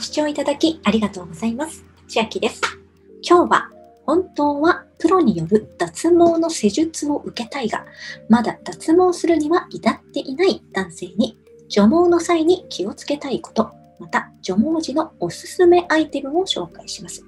ご視聴いただきありがとうございます。千秋です。今日は本当はプロによる脱毛の施術を受けたいが、まだ脱毛するには至っていない男性に除毛の際に気をつけたいこと、また除毛時のおすすめアイテムを紹介します。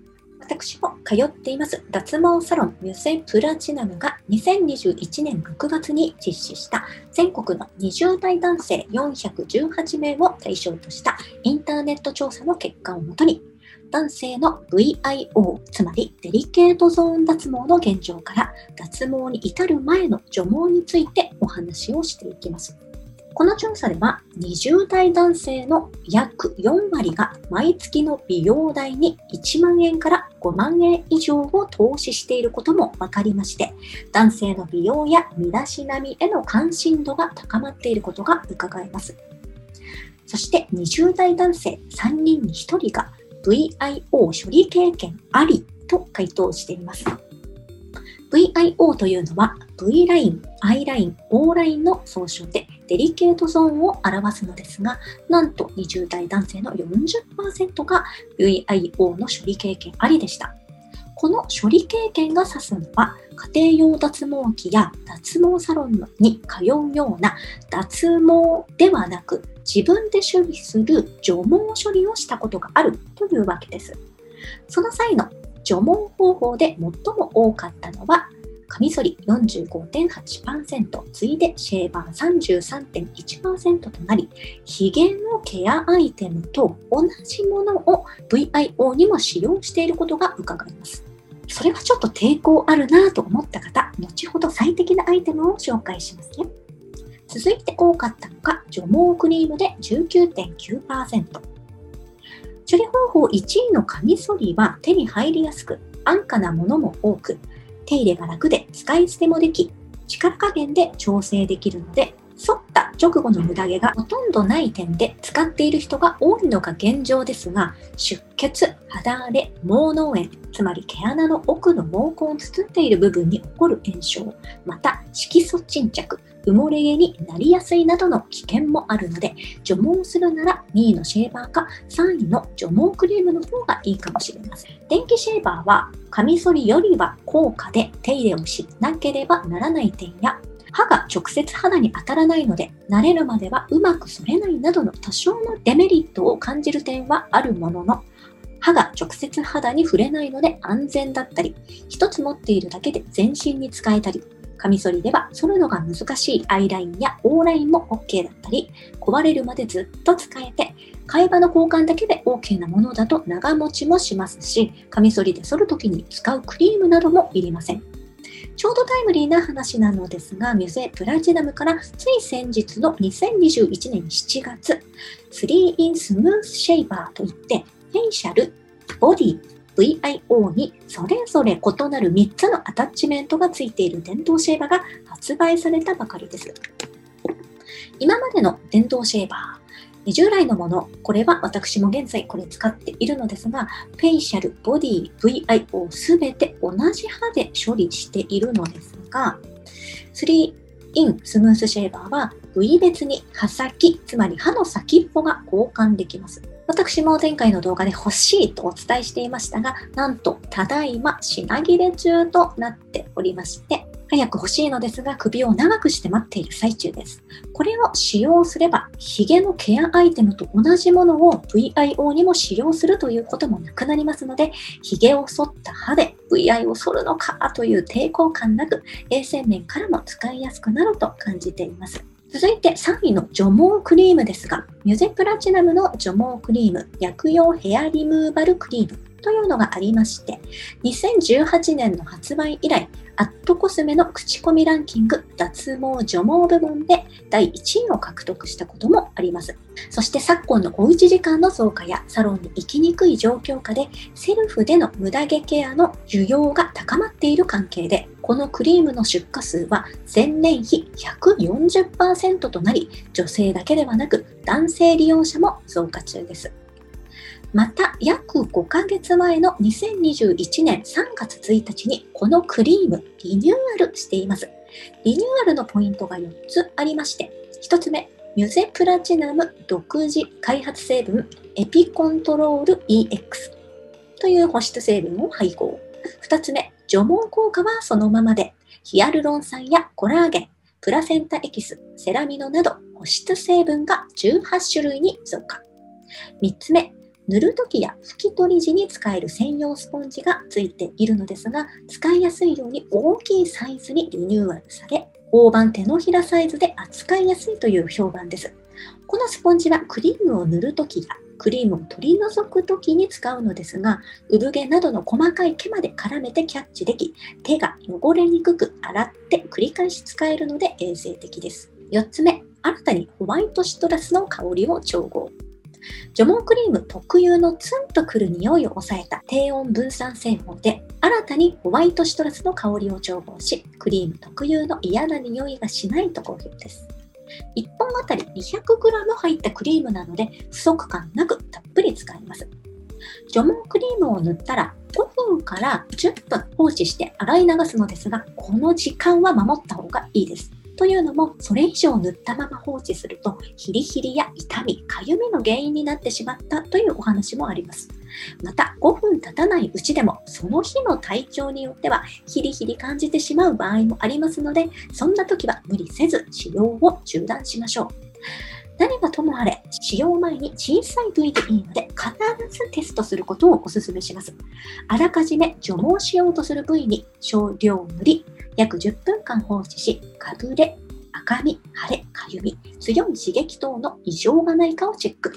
私も通っています脱毛サロンミュセプラチナムが2021年6月に実施した全国の20代男性418名を対象としたインターネット調査の結果をもとに男性の VIO つまりデリケートゾーン脱毛の現状から脱毛に至る前の除毛についてお話をしていきます。この調査では20代男性の約4割が毎月の美容代に1万円から5万円以上を投資していることも分かりまして男性の美容や身だしなみへの関心度が高まっていることが伺えます。そして20代男性3人に1人が VIO 処理経験ありと回答しています。VIO というのは V ライン、I ライン、O ラインの総称でデリケートゾーンを表すのですが、なんと20代男性の40%が VIO の処理経験ありでした。この処理経験が指すのは、家庭用脱毛器や脱毛サロンに通うような脱毛ではなく、自分で処理する除毛処理をしたことがあるというわけです。その際の除毛方法で最も多かったのは、カミソリ45.8%、次いでシェーバー33.1%となり、ヒゲのケアアイテムと同じものを VIO にも使用していることが伺えます。それはちょっと抵抗あるなと思った方、後ほど最適なアイテムを紹介しますね。続いて多かったのが除毛クリームで19.9%。処理方法1位のカミソリは手に入りやすく、安価なものも多く、手入れが楽で使い捨てもでき、力加減で調整できるので、反った直後の無駄毛がほとんどない点で使っている人が多いのが現状ですが、出血、肌荒れ、毛脳炎、つまり毛穴の奥の毛根を包んでいる部分に起こる炎症、また色素沈着、埋もれ毛になりやすいなどの危険もあるので、除毛するなら2位のシェーバーか3位の除毛クリームの方がいいかもしれません。電気シェーバーはカミソリよりは高価で手入れをしなければならない点や、歯が直接肌に当たらないので、慣れるまではうまく剃れないなどの多少のデメリットを感じる点はあるものの、歯が直接肌に触れないので安全だったり、一つ持っているだけで全身に使えたり、カミソリでは剃るのが難しいアイラインやオーラインも OK だったり、壊れるまでずっと使えて、会話の交換だけで OK なものだと長持ちもしますし、カミソリで剃るときに使うクリームなどもいりません。ちょうどタイムリーな話なのですが、ミュゼプラチナムからつい先日の2021年7月、3in スムースシェイバーといって、フェイシャル、ボディ、VIO にそれぞれ異なる3つのアタッチメントがついている電動シェーバーが発売されたばかりです。今までの電動シェーバー、従来のもの、これは私も現在これ使っているのですが、フェイシャル、ボディ、VIO すべて同じ刃で処理しているのですが、3 in スムースシェーバーは部位別に刃先、つまり刃の先っぽが交換できます。私も前回の動画で欲しいとお伝えしていましたが、なんと、ただいま品切れ中となっておりまして、早く欲しいのですが首を長くして待っている最中です。これを使用すれば、ヒゲのケアアイテムと同じものを VIO にも使用するということもなくなりますので、ヒゲを剃った歯で VI を剃るのかという抵抗感なく、衛生面からも使いやすくなると感じています。続いて3位の除毛クリームですが、ミュゼプラチナムの除毛クリーム、薬用ヘアリムーバルクリームというのがありまして、2018年の発売以来、アットコスメの口コミランキング脱毛除毛部門で第1位を獲得したこともあります。そして昨今のおうち時間の増加やサロンに行きにくい状況下でセルフでの無駄毛ケアの需要が高まっている関係でこのクリームの出荷数は前年比140%となり女性だけではなく男性利用者も増加中です。また約5ヶ月前の2021年3月1日にこのクリームリニューアルしています。リニューアルのポイントが4つありまして、1つ目、ミュゼプラチナム独自開発成分エピコントロール EX という保湿成分を配合。2つ目、除毛効果はそのままで、ヒアルロン酸やコラーゲン、プラセンタエキス、セラミドなど保湿成分が18種類に増加。3つ目、塗るときや拭き取り時に使える専用スポンジがついているのですが、使いやすいように大きいサイズにリニューアルされ、大判手のひらサイズで扱いやすいという評判です。このスポンジはクリームを塗るときやクリームを取り除くときに使うのですが、産毛などの細かい毛まで絡めてキャッチでき、手が汚れにくく洗って繰り返し使えるので衛生的です。4つ目、新たにホワイトシトラスの香りを調合。除毛クリーム特有のツンとくる匂いを抑えた低温分散製法で、新たにホワイトシトラスの香りを調合し、クリーム特有の嫌な匂いがしないと好評です。1本あたり 200g 入ったクリームなので不足感なくたっぷり使えます。除毛クリームを塗ったら5分から10分放置して洗い流すのですが、この時間は守った方がいいです。というのも、それ以上塗ったまま放置すると、ヒリヒリや痛み、かゆみの原因になってしまったというお話もあります。また、5分経たないうちでも、その日の体調によっては、ヒリヒリ感じてしまう場合もありますので、そんな時は無理せず使用を中断しましょう。何はともあれ、使用前に小さい部位でいいので、必ずテストすることをお勧めします。あらかじめ除毛しようとする部位に少量塗り、約10分間放置し、かぶれ、赤み、腫れ、かゆみ、強い刺激等の異常がないかをチェック。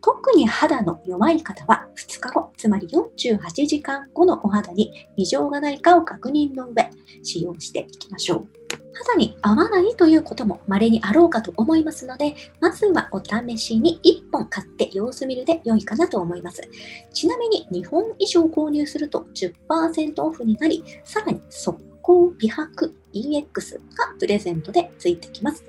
特に肌の弱い方は2日後、つまり48時間後のお肌に異常がないかを確認の上、使用していきましょう。肌に合わないということも稀にあろうかと思いますので、まずはお試しに1本買って様子見るで良いかなと思います。ちなみに2本以上購入すると10%オフになり、さらに速攻美白 EX がプレゼントでついてきます。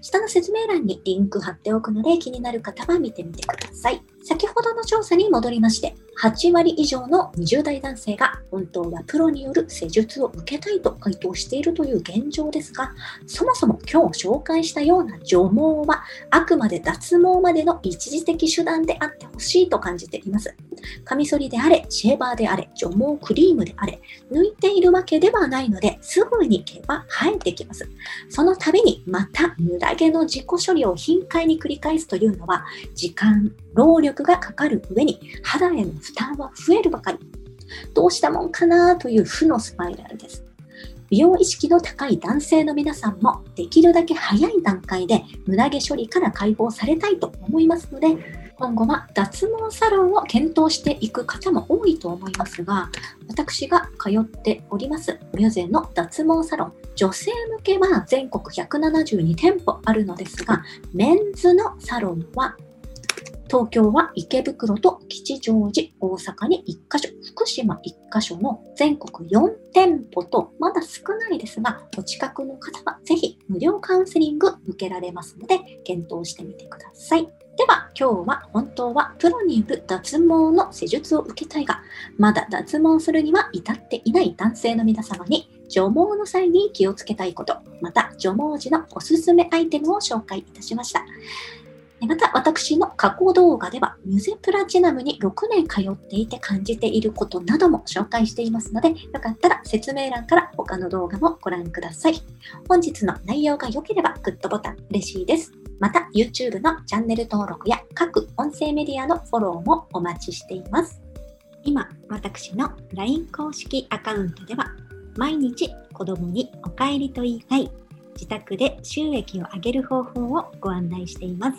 下の説明欄にリンク貼っておくので気になる方は見てみてください。先ほどの調査に戻りまして、8割以上の20代男性が本当はプロによる施術を受けたいと回答しているという現状ですが、そもそも今日紹介したような除毛はあくまで脱毛までの一時的手段であってほしいと感じています。カミソリであれ、シェーバーであれ、除毛クリームであれ、抜いているわけではないので、すぐに毛は生えてきます。その度にまた無駄毛の自己処理を頻回に繰り返すというのは、時間、労力がかかる上に肌への負担は増えるばかり。どうしたもんかなという負のスパイラルです。美容意識の高い男性の皆さんもできるだけ早い段階で胸毛処理から解放されたいと思いますので今後は脱毛サロンを検討していく方も多いと思いますが私が通っておりますミュゼの脱毛サロン女性向けは全国172店舗あるのですがメンズのサロンは東京は池袋と吉祥寺、大阪に1カ所、福島1カ所の全国4店舗と、まだ少ないですが、お近くの方はぜひ無料カウンセリング受けられますので、検討してみてください。では今日は本当はプロによる脱毛の施術を受けたいが、まだ脱毛するには至っていない男性の皆様に除毛の際に気をつけたいこと、また除毛時のおすすめアイテムを紹介いたしました。また私の過去動画ではミュゼプラチナムに6年通っていて感じていることなども紹介していますので、よかったら説明欄から他の動画もご覧ください。本日の内容が良ければグッドボタン嬉しいです。また YouTube のチャンネル登録や各音声メディアのフォローもお待ちしています。今、私の LINE 公式アカウントでは毎日子供にお帰りと言いたい自宅で収益を上げる方法をご案内しています。